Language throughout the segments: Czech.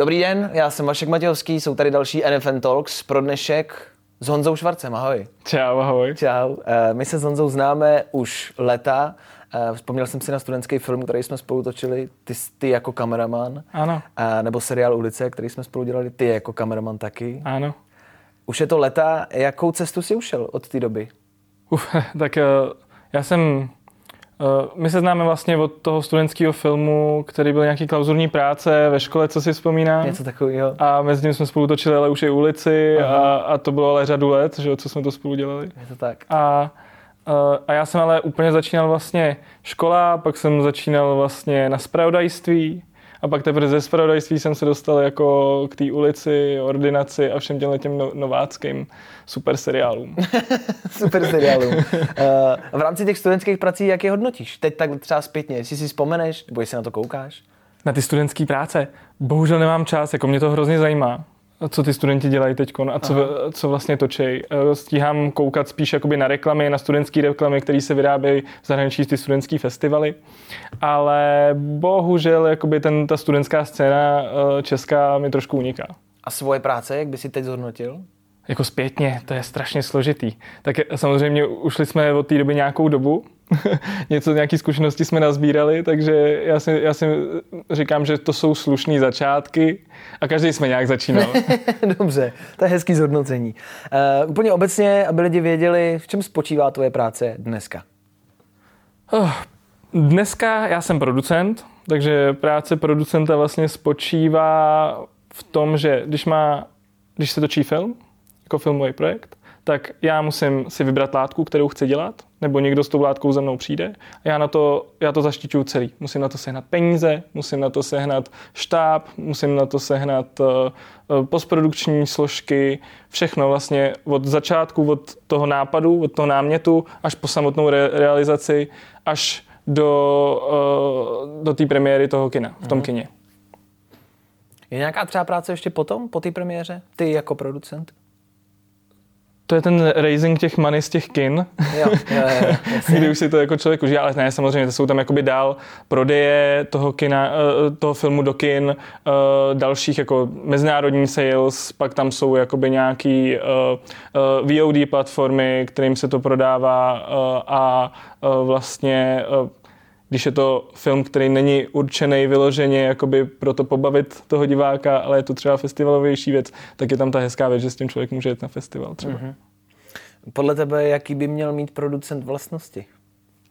Dobrý den, já jsem Vašek Matějovský, jsou tady další NFN Talks pro dnešek s Honzou Švarcem. Ahoj. Čau, ahoj. Čau. Eh, my se s Honzou známe už leta. Eh, vzpomněl jsem si na studentský film, který jsme spolu točili, ty, ty jako kameraman. Ano. Eh, nebo seriál Ulice, který jsme spolu dělali, ty jako kameraman taky. Ano. Už je to leta. Jakou cestu si ušel od té doby? Uf, tak já jsem my se známe vlastně od toho studentského filmu, který byl nějaký klauzurní práce ve škole, co si vzpomínám. Něco takového. A mezi tím jsme spolu točili ale už i ulici a, a, to bylo ale řadu let, že, co jsme to spolu dělali. Je to tak. A, eh, a já jsem ale úplně začínal vlastně škola, pak jsem začínal vlastně na spravodajství a pak teprve ze spravodajství jsem se dostal jako k té ulici, ordinaci a všem těm těm no, nováckým super seriálům. super seriálům. Uh, v rámci těch studentských prací, jak je hodnotíš? Teď tak třeba zpětně, jestli si vzpomeneš, nebo jestli na to koukáš? Na ty studentské práce? Bohužel nemám čas, jako mě to hrozně zajímá co ty studenti dělají teď a co, co vlastně točej. Eh, stíhám koukat spíš jakoby na reklamy, na studentské reklamy, které se vyrábějí v zahraničí, ty studentské festivaly. Ale bohužel jakoby ten, ta studentská scéna eh, česká mi trošku uniká. A svoje práce, jak by si teď zhodnotil? Jako zpětně, to je strašně složitý. Tak samozřejmě ušli jsme od té doby nějakou dobu, něco, nějaké zkušenosti jsme nazbírali, takže já si, já si říkám, že to jsou slušné začátky a každý jsme nějak začínal. Dobře, to je hezký zhodnocení. Uh, úplně obecně, aby lidi věděli, v čem spočívá tvoje práce dneska? Oh, dneska já jsem producent, takže práce producenta vlastně spočívá v tom, že když má, když se točí film, jako filmový projekt, tak já musím si vybrat látku, kterou chci dělat, nebo někdo s tou látkou za mnou přijde. A já, na to, já to zaštiťuju celý. Musím na to sehnat peníze, musím na to sehnat štáb, musím na to sehnat uh, postprodukční složky, všechno vlastně od začátku, od toho nápadu, od toho námětu, až po samotnou re- realizaci, až do, uh, do té premiéry toho kina, v tom mm. kině. Je nějaká třeba práce ještě potom, po té premiéře? Ty jako producent? To je ten raising těch money z těch kin, jo, jo, jo, kdy už si to jako člověk užije, ale ne, samozřejmě, to jsou tam jakoby dál prodeje toho, kina, eh, toho filmu do kin, eh, dalších jako mezinárodní sales, pak tam jsou jakoby nějaký eh, VOD platformy, kterým se to prodává a vlastně když je to film, který není určený vyloženě jakoby pro to pobavit toho diváka, ale je to třeba festivalovější věc, tak je tam ta hezká věc, že s tím člověk může jít na festival třeba. Mm-hmm. Podle tebe, jaký by měl mít producent vlastnosti?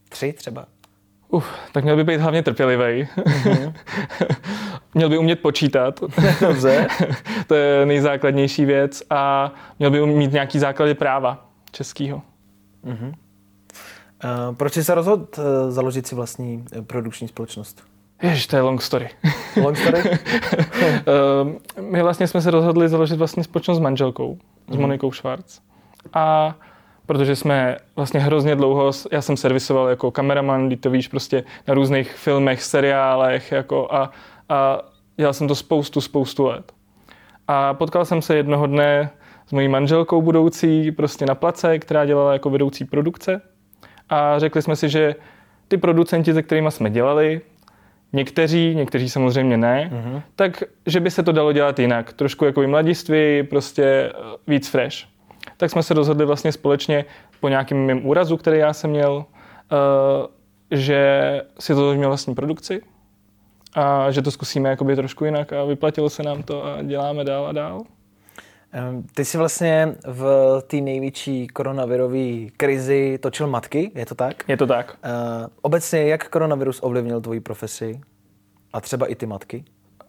Tři třeba? Uf, tak měl by být hlavně trpělivý. Mm-hmm. měl by umět počítat. Dobře. to je nejzákladnější věc. A měl by mít nějaký základy práva českého. Mm-hmm. Uh, proč jsi se rozhodl uh, založit si vlastní uh, produkční společnost? Ježiš, to je long story. Long story? uh, my vlastně jsme se rozhodli založit vlastní společnost s manželkou, s mhm. Monikou Schwarz. A protože jsme vlastně hrozně dlouho, já jsem servisoval jako kameraman, to víš, prostě na různých filmech, seriálech, jako a, a dělal jsem to spoustu, spoustu let. A potkal jsem se jednoho dne s mojí manželkou budoucí prostě na place, která dělala jako vedoucí produkce a řekli jsme si, že ty producenti, se kterými jsme dělali, někteří, někteří samozřejmě ne, mm-hmm. tak že by se to dalo dělat jinak. Trošku jako i mladiství, prostě eh, víc fresh. Tak jsme se rozhodli vlastně společně po nějakém mém úrazu, který já jsem měl, uh, že si to založíme vlastní produkci a že to zkusíme jakoby trošku jinak a vyplatilo se nám to a děláme dál a dál. Ty jsi vlastně v té největší koronavirové krizi točil matky, je to tak? Je to tak. Obecně, jak koronavirus ovlivnil tvoji profesi a třeba i ty matky?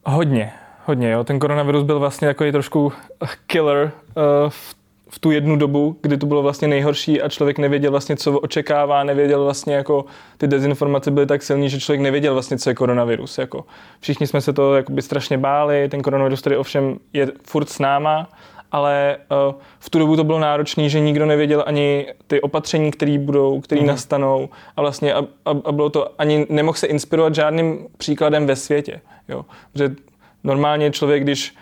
Hodně, hodně. Jo. Ten koronavirus byl vlastně takový trošku killer uh, v, v tu jednu dobu, kdy to bylo vlastně nejhorší a člověk nevěděl vlastně, co očekává, nevěděl vlastně jako ty dezinformace byly tak silné, že člověk nevěděl vlastně, co je koronavirus. Jako. Všichni jsme se to jakoby strašně báli, ten koronavirus tady ovšem je furt s náma, ale uh, v tu dobu to bylo náročné, že nikdo nevěděl ani ty opatření, které budou, které mm. nastanou a vlastně a, a, a bylo to, ani nemohl se inspirovat žádným příkladem ve světě. Jo. Protože normálně člověk, když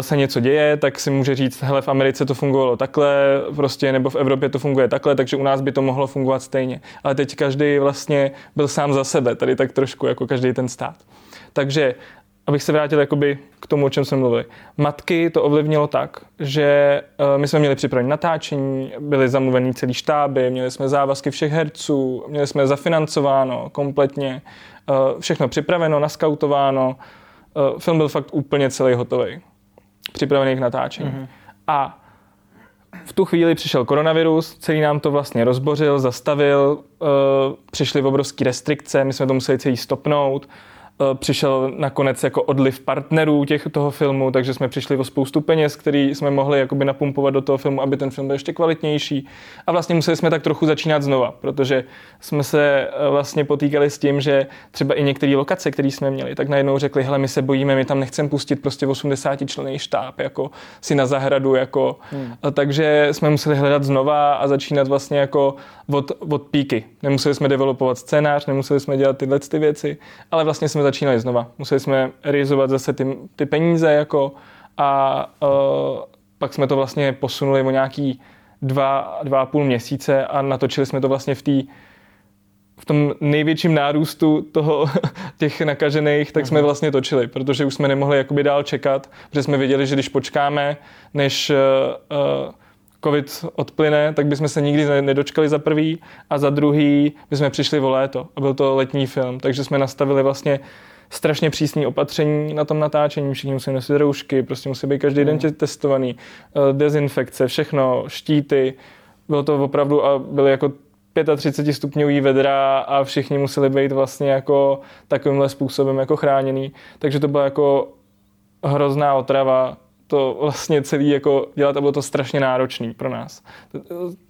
se něco děje, tak si může říct, hele, v Americe to fungovalo takhle, prostě, nebo v Evropě to funguje takhle, takže u nás by to mohlo fungovat stejně. Ale teď každý vlastně byl sám za sebe, tady tak trošku jako každý ten stát. Takže abych se vrátil jakoby k tomu, o čem jsme mluvili. Matky to ovlivnilo tak, že uh, my jsme měli připravené natáčení, byly zamluvený celý štáby, měli jsme závazky všech herců, měli jsme zafinancováno kompletně, uh, všechno připraveno, naskautováno. Film byl fakt úplně celý hotový, připravený k natáčení. Mm-hmm. A v tu chvíli přišel koronavirus, celý nám to vlastně rozbořil, zastavil, uh, přišly obrovské restrikce, my jsme to museli celý stopnout. Eh, přišel nakonec jako odliv partnerů těch, toho filmu, takže jsme přišli o spoustu peněz, který jsme mohli jakoby napumpovat do toho filmu, aby ten film byl ještě kvalitnější. A vlastně museli jsme tak trochu začínat znova, protože jsme se eh, vlastně potýkali s tím, že třeba i některé lokace, které jsme měli, tak najednou řekli, hele, my se bojíme, my tam nechceme pustit prostě 80 člený štáb, jako si na zahradu, jako. Hmm. Takže jsme museli hledat znova a začínat vlastně jako od, od píky. Nemuseli jsme developovat scénář, nemuseli jsme dělat tyhle ty věci, ale vlastně jsme začínali znova. Museli jsme realizovat zase ty, ty peníze jako a uh, pak jsme to vlastně posunuli o nějaký dva, dva a půl měsíce a natočili jsme to vlastně v té v tom největším nárůstu toho, těch nakažených, tak jsme mhm. vlastně točili, protože už jsme nemohli jakoby dál čekat, protože jsme věděli, že když počkáme, než uh, covid odplyne, tak bychom se nikdy nedočkali za prvý a za druhý bychom přišli o léto. A byl to letní film, takže jsme nastavili vlastně strašně přísné opatření na tom natáčení, všichni musí nosit roušky, prostě musí být každý den hmm. testovaný, eh, dezinfekce, všechno, štíty, bylo to opravdu a byly jako 35 stupňový vedra a všichni museli být vlastně jako takovýmhle způsobem jako chráněný, takže to byla jako hrozná otrava to vlastně celý jako dělat a bylo to strašně náročný pro nás.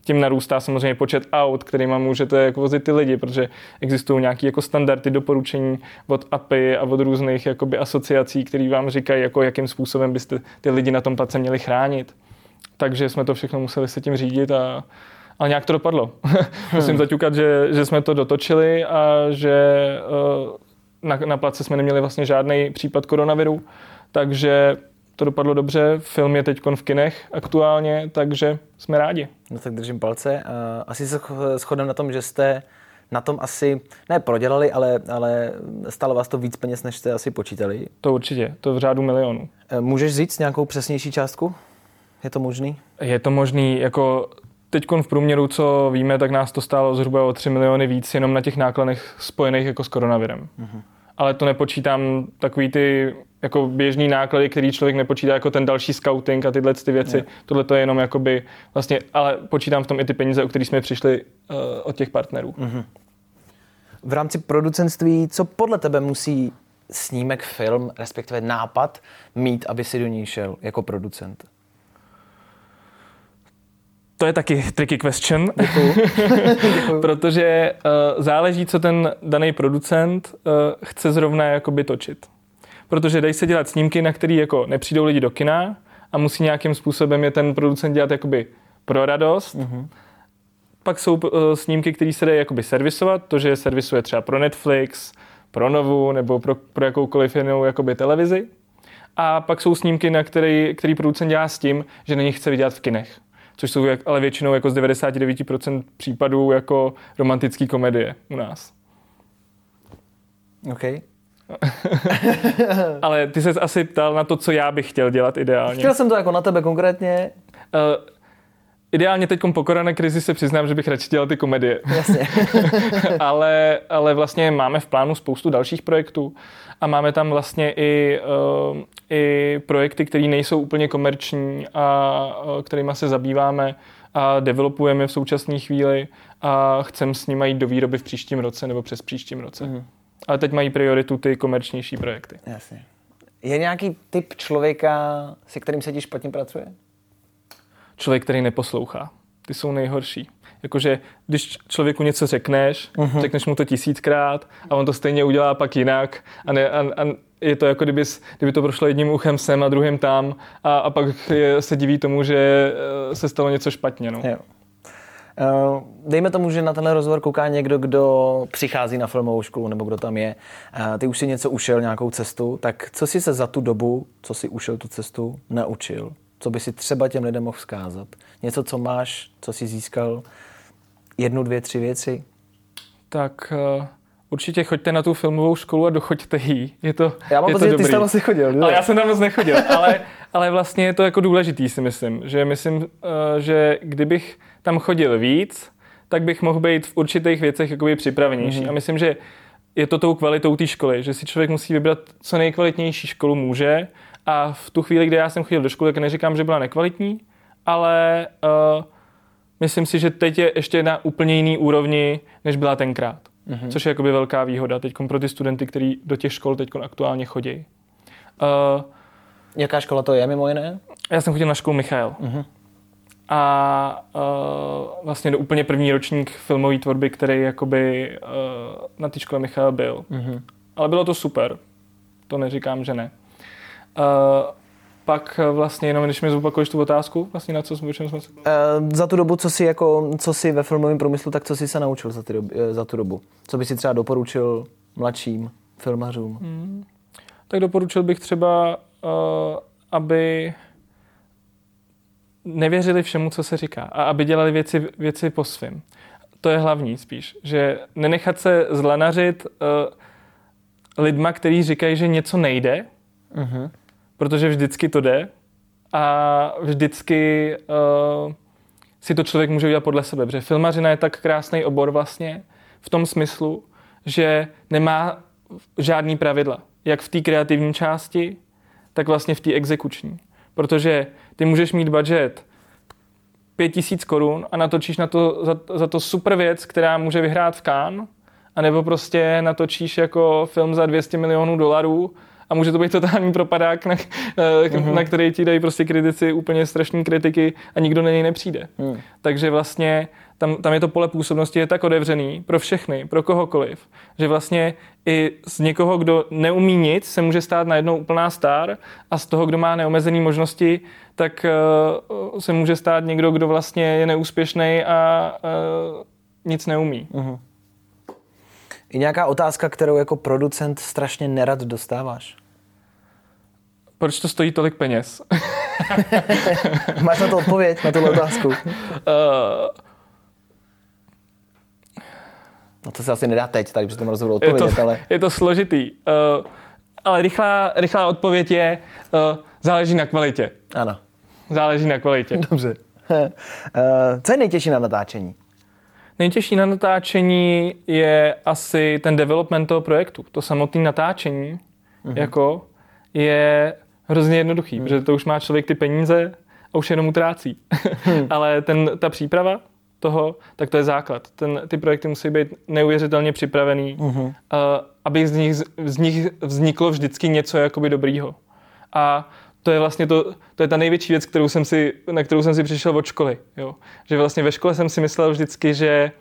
Tím narůstá samozřejmě počet aut, kterými můžete jako vozit ty lidi, protože existují nějaké jako standardy doporučení od API a od různých jakoby asociací, které vám říkají, jako jakým způsobem byste ty lidi na tom place měli chránit. Takže jsme to všechno museli se tím řídit a, ale nějak to dopadlo. Musím hmm. zaťukat, že, že jsme to dotočili a že uh, na, na place jsme neměli vlastně žádný případ koronaviru, takže to dopadlo dobře, film je teď v kinech aktuálně, takže jsme rádi. No tak držím palce. Asi se shodneme na tom, že jste na tom asi, ne prodělali, ale, ale stalo vás to víc peněz, než jste asi počítali. To určitě, to v řádu milionů. E, můžeš říct nějakou přesnější částku? Je to možný? Je to možný, jako teď v průměru, co víme, tak nás to stálo zhruba o 3 miliony víc jenom na těch nákladech spojených jako s koronavirem. Uh-huh. Ale to nepočítám takový ty jako běžný náklady, který člověk nepočítá jako ten další scouting a tyhle ty věci. Yeah. Tohle to je jenom jakoby vlastně, ale počítám v tom i ty peníze, o kterých jsme přišli uh, od těch partnerů. Mm-hmm. V rámci producentství, co podle tebe musí snímek, film, respektive nápad mít, aby si do ní šel jako producent? To je taky tricky question, protože uh, záleží, co ten daný producent uh, chce zrovna jakoby točit protože dají se dělat snímky, na které jako nepřijdou lidi do kina a musí nějakým způsobem je ten producent dělat jakoby pro radost. Mm-hmm. Pak jsou uh, snímky, které se dají jakoby servisovat, to, že je servisuje třeba pro Netflix, pro Novu nebo pro, pro jakoukoliv jinou jakoby televizi. A pak jsou snímky, na který, který producent dělá s tím, že na nich chce vydělat v kinech. Což jsou ale většinou jako z 99% případů jako romantické komedie u nás. Okay. Ale ty se asi ptal na to, co já bych chtěl dělat ideálně. Chtěl jsem to jako na tebe konkrétně. Uh, ideálně teď po krizi se přiznám, že bych radši dělal ty komedie. Jasně. ale, ale vlastně máme v plánu spoustu dalších projektů a máme tam vlastně i, uh, i projekty, které nejsou úplně komerční a uh, kterými se zabýváme a developujeme v současné chvíli a chceme s nimi jít do výroby v příštím roce nebo přes příštím roce. Mm. Ale teď mají prioritu ty komerčnější projekty. Jasně. Je nějaký typ člověka, se kterým se ti špatně pracuje? Člověk, který neposlouchá. Ty jsou nejhorší. Jakože když člověku něco řekneš, uh-huh. řekneš mu to tisíckrát a on to stejně udělá pak jinak a, ne, a, a je to jako kdyby, kdyby to prošlo jedním uchem sem a druhým tam a, a pak je, se diví tomu, že eh, se stalo něco špatně. No. Jo. Eh, dejme tomu, že na tenhle rozhovor kouká někdo, kdo přichází na filmovou školu nebo kdo tam je. Eh, ty už si něco ušel, nějakou cestu, tak co si se za tu dobu, co si ušel tu cestu, naučil? Co by si třeba těm lidem mohl vzkázat? Něco, co máš, co si získal? Jednu, dvě, tři věci? Tak uh, určitě choďte na tu filmovou školu a dochoďte jí. Je to, já mám je pocit, to že ty jsi tam asi chodil. Ale já jsem tam moc nechodil, ale, ale vlastně je to jako důležitý si myslím, že myslím, uh, že kdybych tam chodil víc, tak bych mohl být v určitých věcech jakoby připravenější. Mm-hmm. A myslím, že je to tou kvalitou té školy, že si člověk musí vybrat co nejkvalitnější školu může a v tu chvíli, kdy já jsem chodil do školy, tak neříkám, že byla nekvalitní, ale uh, myslím si, že teď je ještě na úplně jiný úrovni, než byla tenkrát. Mm-hmm. Což je jakoby velká výhoda teď pro ty studenty, kteří do těch škol teď aktuálně chodí. Uh, Jaká škola to je mimo jiné? Já jsem chodil na školu Michael. Mm-hmm. A uh, vlastně do úplně první ročník filmové tvorby, který jakoby uh, na té škole Michal byl. Mm-hmm. Ale bylo to super. To neříkám, že ne. Uh, pak vlastně jenom, když mi zopakuješ tu otázku, vlastně na co jsme, čem jsme se... Uh, za tu dobu, co jsi, jako, co jsi ve filmovém průmyslu, tak co jsi se naučil za, ty doby, za tu dobu? Co by si třeba doporučil mladším filmařům? Hmm. Tak doporučil bych třeba, uh, aby nevěřili všemu, co se říká a aby dělali věci, věci po svým. To je hlavní spíš, že nenechat se zlanařit uh, lidma, kteří říkají, že něco nejde, uh-huh. Protože vždycky to jde a vždycky uh, si to člověk může udělat podle sebe, protože filmařina je tak krásný obor vlastně v tom smyslu, že nemá žádný pravidla, jak v té kreativní části, tak vlastně v té exekuční. Protože ty můžeš mít budget 5000 korun a natočíš na to, za, za to super věc, která může vyhrát v Cannes, anebo prostě natočíš jako film za 200 milionů dolarů a může to být totální propadák, na, uh-huh. na který ti dají prostě kritici úplně strašní kritiky a nikdo na něj nepřijde. Uh-huh. Takže vlastně tam, tam je to pole působnosti je tak otevřený pro všechny, pro kohokoliv, že vlastně i z někoho, kdo neumí nic, se může stát najednou úplná star a z toho, kdo má neomezené možnosti, tak uh, se může stát někdo, kdo vlastně je neúspěšný a uh, nic neumí. Uh-huh. Je nějaká otázka, kterou jako producent strašně nerad dostáváš? Proč to stojí tolik peněz? Máš na to odpověď, na tuhle otázku? Uh, No to se asi nedá teď, tady při tom rozhovoru odpovědět, je to, ale... Je to složitý. Uh, ale rychlá, rychlá odpověď je, uh, záleží na kvalitě. Ano. Záleží na kvalitě. Dobře. uh, co je nejtěžší na natáčení? Nejtěžší na natáčení je asi ten development toho projektu. To samotné natáčení uh-huh. jako je hrozně jednoduchý, uh-huh. protože to už má člověk ty peníze a už jenom utrácí. uh-huh. Ale ten, ta příprava, toho, tak to je základ. Ten, ty projekty musí být neuvěřitelně připravený, uh-huh. uh, aby z nich, z nich vzniklo vždycky něco jakoby dobrýho. A to je vlastně to, to je ta největší věc, kterou jsem si, na kterou jsem si přišel od školy. Jo. Že vlastně ve škole jsem si myslel vždycky, že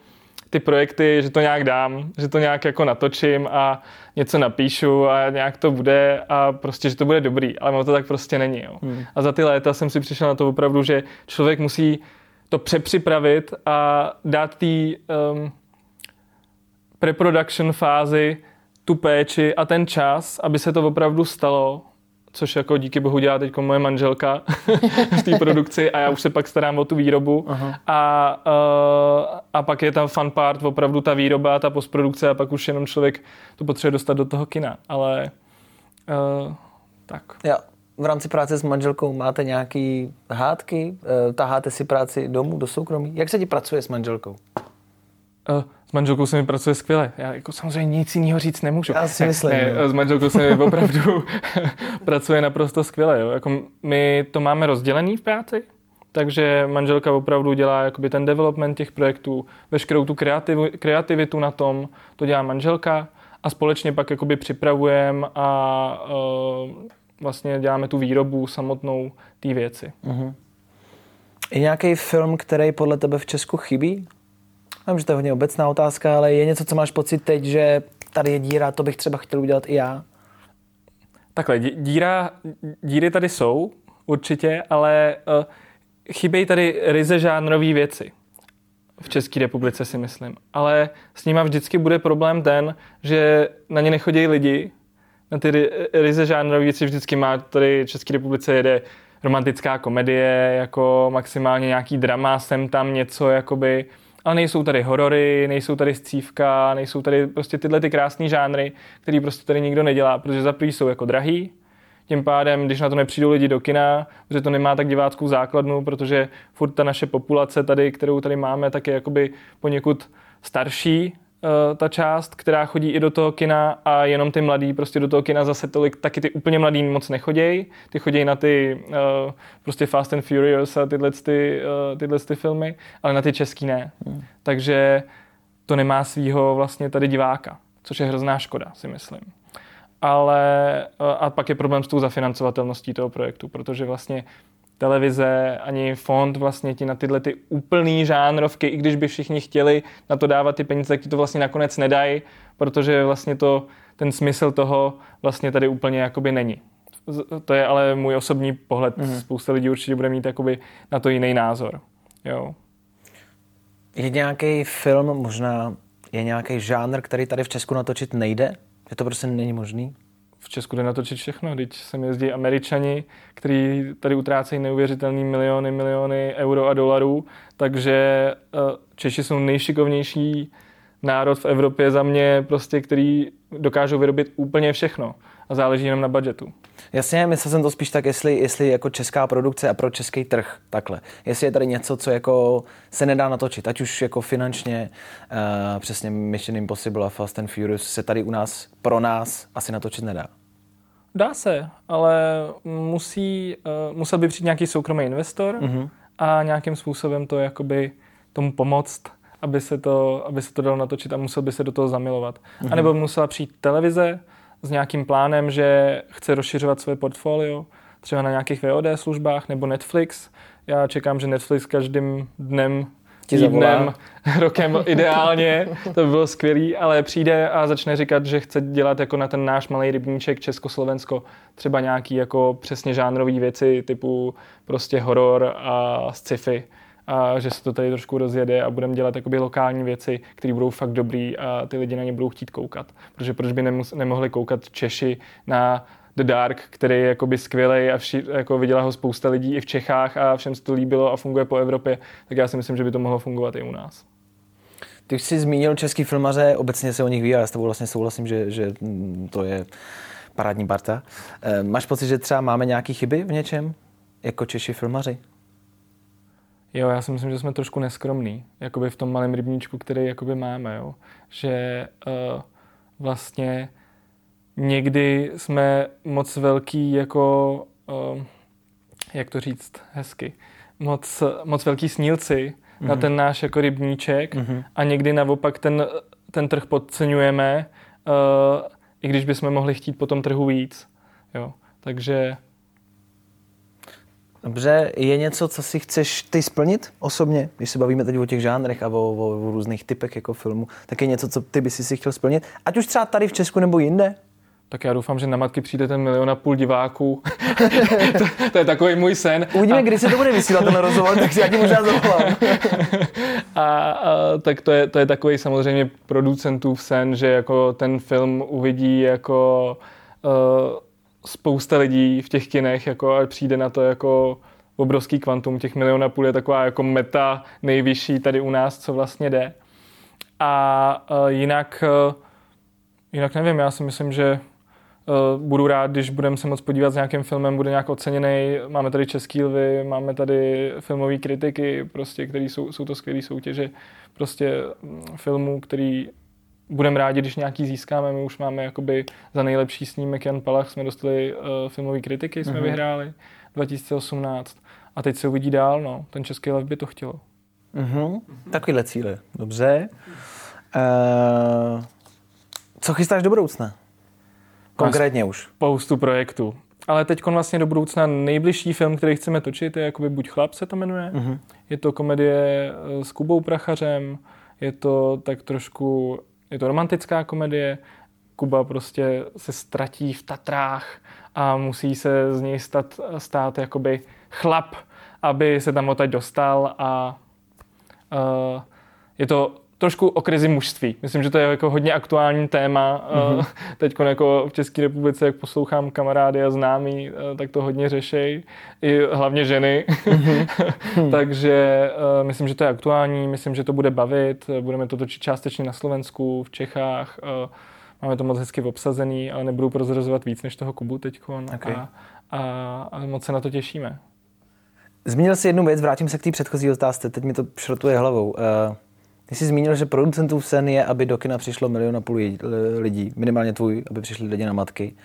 ty projekty, že to nějak dám, že to nějak jako natočím a něco napíšu a nějak to bude a prostě, že to bude dobrý, ale ono to tak prostě není. Jo. Hmm. A za ty léta jsem si přišel na to opravdu, že člověk musí to přepřipravit a dát té um, pre-production fázi tu péči a ten čas, aby se to opravdu stalo, což jako díky bohu dělá teď moje manželka v té produkci a já už se pak starám o tu výrobu Aha. a, uh, a pak je tam fun part, opravdu ta výroba, ta postprodukce a pak už jenom člověk to potřebuje dostat do toho kina, ale uh, tak. Jo v rámci práce s manželkou máte nějaký hádky? Taháte si práci domů, do soukromí? Jak se ti pracuje s manželkou? Uh, s manželkou se mi pracuje skvěle. Já jako samozřejmě nic jiného říct nemůžu. Já si myslím. Ne, ne, s manželkou se mi opravdu pracuje naprosto skvěle. Jo. Jako my to máme rozdělený v práci, takže manželka opravdu dělá jakoby ten development těch projektů, veškerou tu kreativu, kreativitu na tom, to dělá manželka a společně pak jakoby připravujeme a uh, vlastně děláme tu výrobu samotnou té věci. Uh-huh. Je nějaký film, který podle tebe v Česku chybí? Vím, že to je hodně obecná otázka, ale je něco, co máš pocit teď, že tady je díra, to bych třeba chtěl udělat i já? Takhle, díra, díry tady jsou, určitě, ale uh, chybějí tady ryze žánrové věci. V České republice si myslím. Ale s nima vždycky bude problém ten, že na ně nechodí lidi, na ty ryze žánrové věci vždycky má, tady v České republice jede romantická komedie, jako maximálně nějaký drama, sem tam něco, jakoby, Ale nejsou tady horory, nejsou tady scívka, nejsou tady prostě tyhle ty krásné žánry, které prostě tady nikdo nedělá, protože za jsou jako drahý, tím pádem, když na to nepřijdou lidi do kina, protože to nemá tak diváckou základnu, protože furt ta naše populace tady, kterou tady máme, tak je jakoby poněkud starší, ta část, která chodí i do toho kina a jenom ty mladí prostě do toho kina zase tolik, taky ty úplně mladí moc nechodějí. Ty chodí na ty uh, prostě Fast and Furious a tyhle, ty, uh, tyhle ty filmy, ale na ty český ne. Hmm. Takže to nemá svýho vlastně tady diváka, což je hrozná škoda, si myslím ale a pak je problém s tou zafinancovatelností toho projektu, protože vlastně televize ani fond vlastně ti na tyhle ty úplný žánrovky, i když by všichni chtěli na to dávat ty peníze, tak ti to vlastně nakonec nedají, protože vlastně to, ten smysl toho vlastně tady úplně jakoby není. To je ale můj osobní pohled. Mm-hmm. Spousta lidí určitě bude mít jakoby na to jiný názor. Jo. Je nějaký film, možná je nějaký žánr, který tady v Česku natočit nejde? Že to prostě není možný? V Česku jde natočit všechno, když sem jezdí američani, kteří tady utrácejí neuvěřitelný miliony, miliony euro a dolarů, takže eh, Češi jsou nejšikovnější národ v Evropě za mě, prostě, který dokážou vyrobit úplně všechno a záleží jenom na budgetu. Jasně, myslel jsem to spíš tak, jestli, jestli jako česká produkce a pro český trh takhle. Jestli je tady něco, co jako se nedá natočit, ať už jako finančně, uh, přesně Mission Impossible a Fast and Furious se tady u nás, pro nás asi natočit nedá. Dá se, ale musí, uh, musel by přijít nějaký soukromý investor mm-hmm. a nějakým způsobem to jakoby tomu pomoct, aby se to, aby se to dalo natočit a musel by se do toho zamilovat. Mm-hmm. A nebo musela přijít televize, s nějakým plánem, že chce rozšiřovat své portfolio, třeba na nějakých VOD službách nebo Netflix. Já čekám, že Netflix každým dnem týdnem, rokem ideálně, to by bylo skvělý, ale přijde a začne říkat, že chce dělat jako na ten náš malý rybníček Československo třeba nějaký jako přesně žánrový věci typu prostě horor a sci-fi a že se to tady trošku rozjede a budeme dělat jakoby lokální věci, které budou fakt dobrý a ty lidi na ně budou chtít koukat. Protože proč by nemus- nemohli koukat Češi na The Dark, který je jakoby skvělý a vši, jako viděla ho spousta lidí i v Čechách a všem se to líbilo a funguje po Evropě, tak já si myslím, že by to mohlo fungovat i u nás. Ty jsi zmínil český filmaře, obecně se o nich ví a já s tebou vlastně souhlasím, že, že to je parádní parta. Eh, máš pocit, že třeba máme nějaké chyby v něčem, jako Češi filmaři? Jo, já si myslím, že jsme trošku neskromní, jakoby v tom malém rybníčku, který jakoby máme, jo. Že uh, vlastně někdy jsme moc velký jako, uh, jak to říct hezky, moc, moc velký snílci mm-hmm. na mhm. ten náš jako rybníček mm-hmm. a někdy naopak ten, ten trh podceňujeme, uh, i když bychom mohli chtít po tom trhu víc. Jo. Takže Dobře, je něco, co si chceš ty splnit osobně, když se bavíme teď o těch žánrech a o, o, o různých typech jako filmu, tak je něco, co ty by si chtěl splnit, ať už třeba tady v Česku nebo jinde? Tak já doufám, že na matky přijde ten milion a půl diváků. to, to, je takový můj sen. Uvidíme, a... kdy se to bude vysílat ten rozhovor, tak si já ti možná zavolám. a, a, tak to je, to je takový samozřejmě producentův sen, že jako ten film uvidí jako uh, spousta lidí v těch kinech jako, a přijde na to jako obrovský kvantum, těch milion a půl je taková jako meta nejvyšší tady u nás, co vlastně jde. A uh, jinak, uh, jinak nevím, já si myslím, že uh, budu rád, když budeme se moc podívat s nějakým filmem, bude nějak oceněný. Máme tady český lvy, máme tady filmové kritiky, prostě, který jsou, jsou to skvělé soutěže prostě filmů, který budeme rádi, když nějaký získáme. My už máme jakoby za nejlepší snímek Jan Palach jsme dostali uh, filmové kritiky, jsme uh-huh. vyhráli 2018. A teď se uvidí dál, no. Ten český lev by to chtělo. Uh-huh. Takovýhle cíle. Dobře. Uh, co chystáš do budoucna? Konkrétně už. Spoustu projektů. Ale teď vlastně do budoucna nejbližší film, který chceme točit, je jakoby Buď chlap se to jmenuje. Uh-huh. Je to komedie s Kubou Prachařem, je to tak trošku je to romantická komedie, Kuba prostě se ztratí v Tatrách a musí se z něj stát, stát jakoby chlap, aby se tam odtaď dostal a uh, je to trošku o krizi mužství. Myslím, že to je jako hodně aktuální téma. Mm-hmm. Teď jako v České republice, jak poslouchám kamarády a známí, eh, tak to hodně řešej. I hlavně ženy. Mm-hmm. Takže uh, myslím, že to je aktuální, myslím, že to bude bavit. Budeme to točit částečně na Slovensku, v Čechách. Máme to moc hezky obsazený, ale nebudu prozrazovat víc než toho Kubu teď. Okay. A, a, a moc se na to těšíme. Zmínil jsi jednu věc, vrátím se k té předchozí otázce, teď mi to šrotuje hlavou. Uh, ty jsi zmínil, že producentů sen je, aby do kina přišlo milion a půl lidí, minimálně tvůj, aby přišli lidi na matky.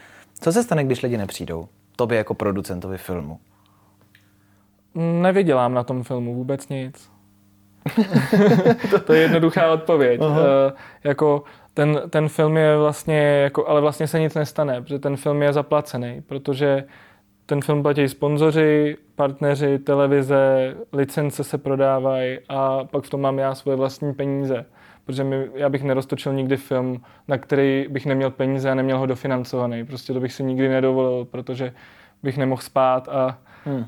Co se stane, když lidi nepřijdou? Tobě jako producentovi filmu. Nevydělám na tom filmu vůbec nic. to je jednoduchá odpověď. Uh, jako ten, ten film je vlastně, jako, ale vlastně se nic nestane, protože ten film je zaplacený, protože ten film platí sponzoři, partneři, televize, licence se prodávají a pak v tom mám já svoje vlastní peníze. Protože mi, já bych neroztočil nikdy film, na který bych neměl peníze a neměl ho dofinancovaný. Prostě to bych si nikdy nedovolil, protože bych nemohl spát a hmm. uh,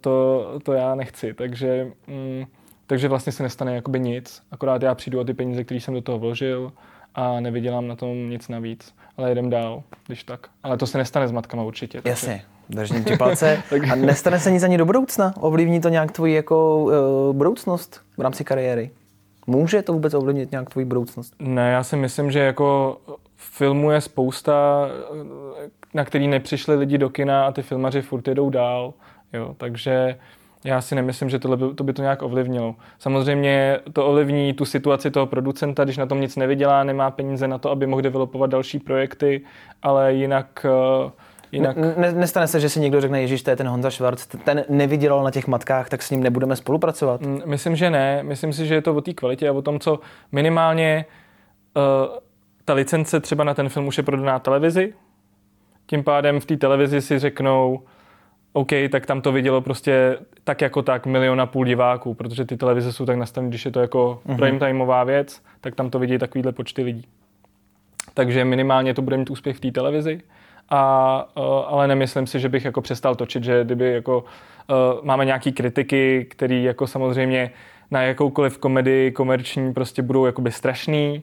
to, to já nechci. Takže, mm, takže vlastně se nestane jakoby nic. Akorát já přijdu o ty peníze, které jsem do toho vložil a nevydělám na tom nic navíc. Ale jedem dál, když tak. Ale to se nestane s matkama určitě. Takže... Jasně. Držím ti palce. A nestane se nic ani do budoucna? Ovlivní to nějak tvoji jako uh, budoucnost v rámci kariéry? Může to vůbec ovlivnit nějak tvoji budoucnost? Ne, já si myslím, že jako filmů je spousta, na který nepřišli lidi do kina a ty filmaři furt jedou dál. Jo, takže já si nemyslím, že tohle by, to by to nějak ovlivnilo. Samozřejmě to ovlivní tu situaci toho producenta, když na tom nic nevydělá, nemá peníze na to, aby mohl developovat další projekty, ale jinak uh, Jinak... Ne, nestane se, že si někdo řekne, Ježíš, to je ten Honza Schwarz, ten nevydělal na těch matkách, tak s ním nebudeme spolupracovat? Myslím, že ne. Myslím si, že je to o té kvalitě a o tom, co minimálně uh, ta licence třeba na ten film už je prodaná televizi. Tím pádem v té televizi si řeknou, OK, tak tam to vidělo prostě tak jako tak milion a půl diváků, protože ty televize jsou tak nastavené, když je to jako uh-huh. prime timeová věc, tak tam to vidí takovýhle počty lidí. Takže minimálně to bude mít úspěch v té televizi a, uh, ale nemyslím si, že bych jako přestal točit, že kdyby jako uh, máme nějaký kritiky, který jako samozřejmě na jakoukoliv komedii komerční prostě budou jakoby strašný,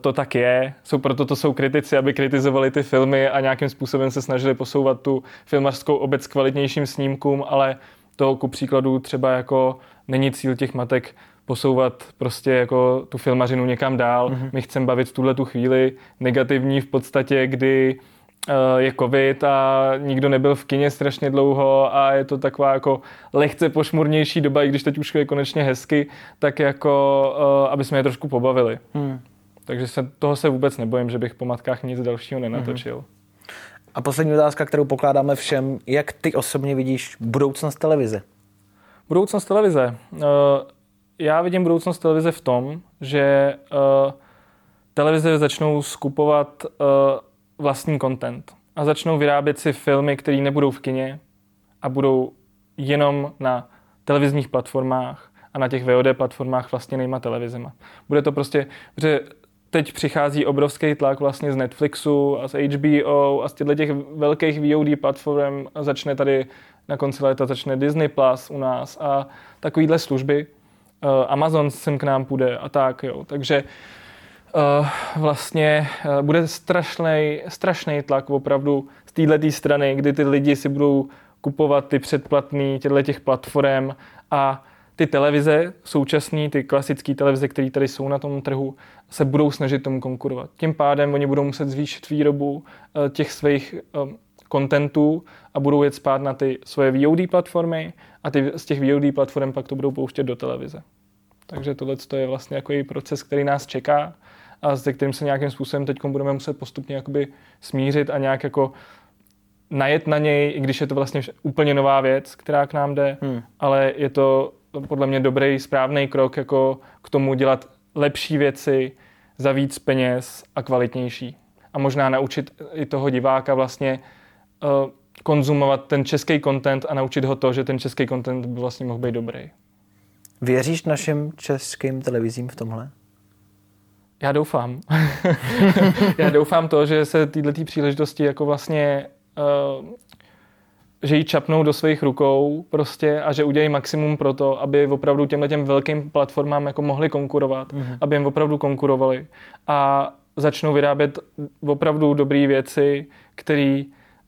to tak je. Jsou, proto to jsou kritici, aby kritizovali ty filmy a nějakým způsobem se snažili posouvat tu filmařskou obec kvalitnějším snímkům, ale to ku příkladu třeba jako není cíl těch matek posouvat prostě jako tu filmařinu někam dál. Mm-hmm. My chceme bavit v tuhle tu chvíli negativní v podstatě, kdy Eh, je covid a nikdo nebyl v kině strašně dlouho a je to taková jako lehce pošmurnější doba, i když teď už je konečně hezky, tak jako, uh, aby jsme je trošku pobavili. Hmm. Takže se, toho se vůbec nebojím, že bych po matkách nic dalšího nenatočil. Hmm. A poslední otázka, kterou pokládáme všem, jak ty osobně vidíš budoucnost televize? Budoucnost televize? Uh, já vidím budoucnost televize v tom, že uh, televize začnou skupovat uh, vlastní content a začnou vyrábět si filmy, které nebudou v kině a budou jenom na televizních platformách a na těch VOD platformách vlastně nejma televizema. Bude to prostě, že teď přichází obrovský tlak vlastně z Netflixu a z HBO a z těchto těch velkých VOD platform začne tady na konci léta začne Disney Plus u nás a takovýhle služby. Uh, Amazon sem k nám půjde a tak, jo. Takže uh, vlastně uh, bude strašný, strašný tlak opravdu z této strany, kdy ty lidi si budou kupovat ty předplatný těchto těch platform a ty televize, současné, ty klasické televize, které tady jsou na tom trhu, se budou snažit tomu konkurovat. Tím pádem oni budou muset zvýšit výrobu uh, těch svých kontentů a budou jet spát na ty svoje VOD platformy a ty, z těch VOD platform pak to budou pouštět do televize. Takže tohle je vlastně jako proces, který nás čeká a se kterým se nějakým způsobem teď budeme muset postupně jakoby smířit a nějak jako najet na něj, i když je to vlastně úplně nová věc, která k nám jde, hmm. ale je to podle mě dobrý, správný krok jako k tomu dělat lepší věci za víc peněz a kvalitnější. A možná naučit i toho diváka vlastně uh, konzumovat ten český content a naučit ho to, že ten český content by vlastně mohl být dobrý. Věříš našim českým televizím v tomhle? Já doufám. já doufám to, že se tyhle příležitosti jako vlastně uh, že ji čapnou do svých rukou prostě a že udělají maximum pro to, aby opravdu těmhle těm velkým platformám jako mohli konkurovat, mm-hmm. aby jim opravdu konkurovali a začnou vyrábět opravdu dobré věci, které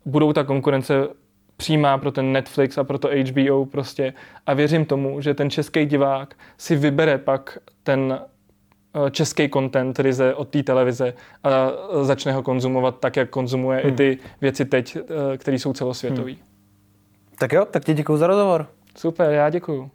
budou ta konkurence přímá pro ten Netflix a pro to HBO prostě. A věřím tomu, že ten český divák si vybere pak ten eh, český content ryze od té televize a začne ho konzumovat tak, jak konzumuje hmm. i ty věci teď, eh, které jsou celosvětové. Hmm. Tak jo, tak ti děkuji za rozhovor. Super, já děkuji.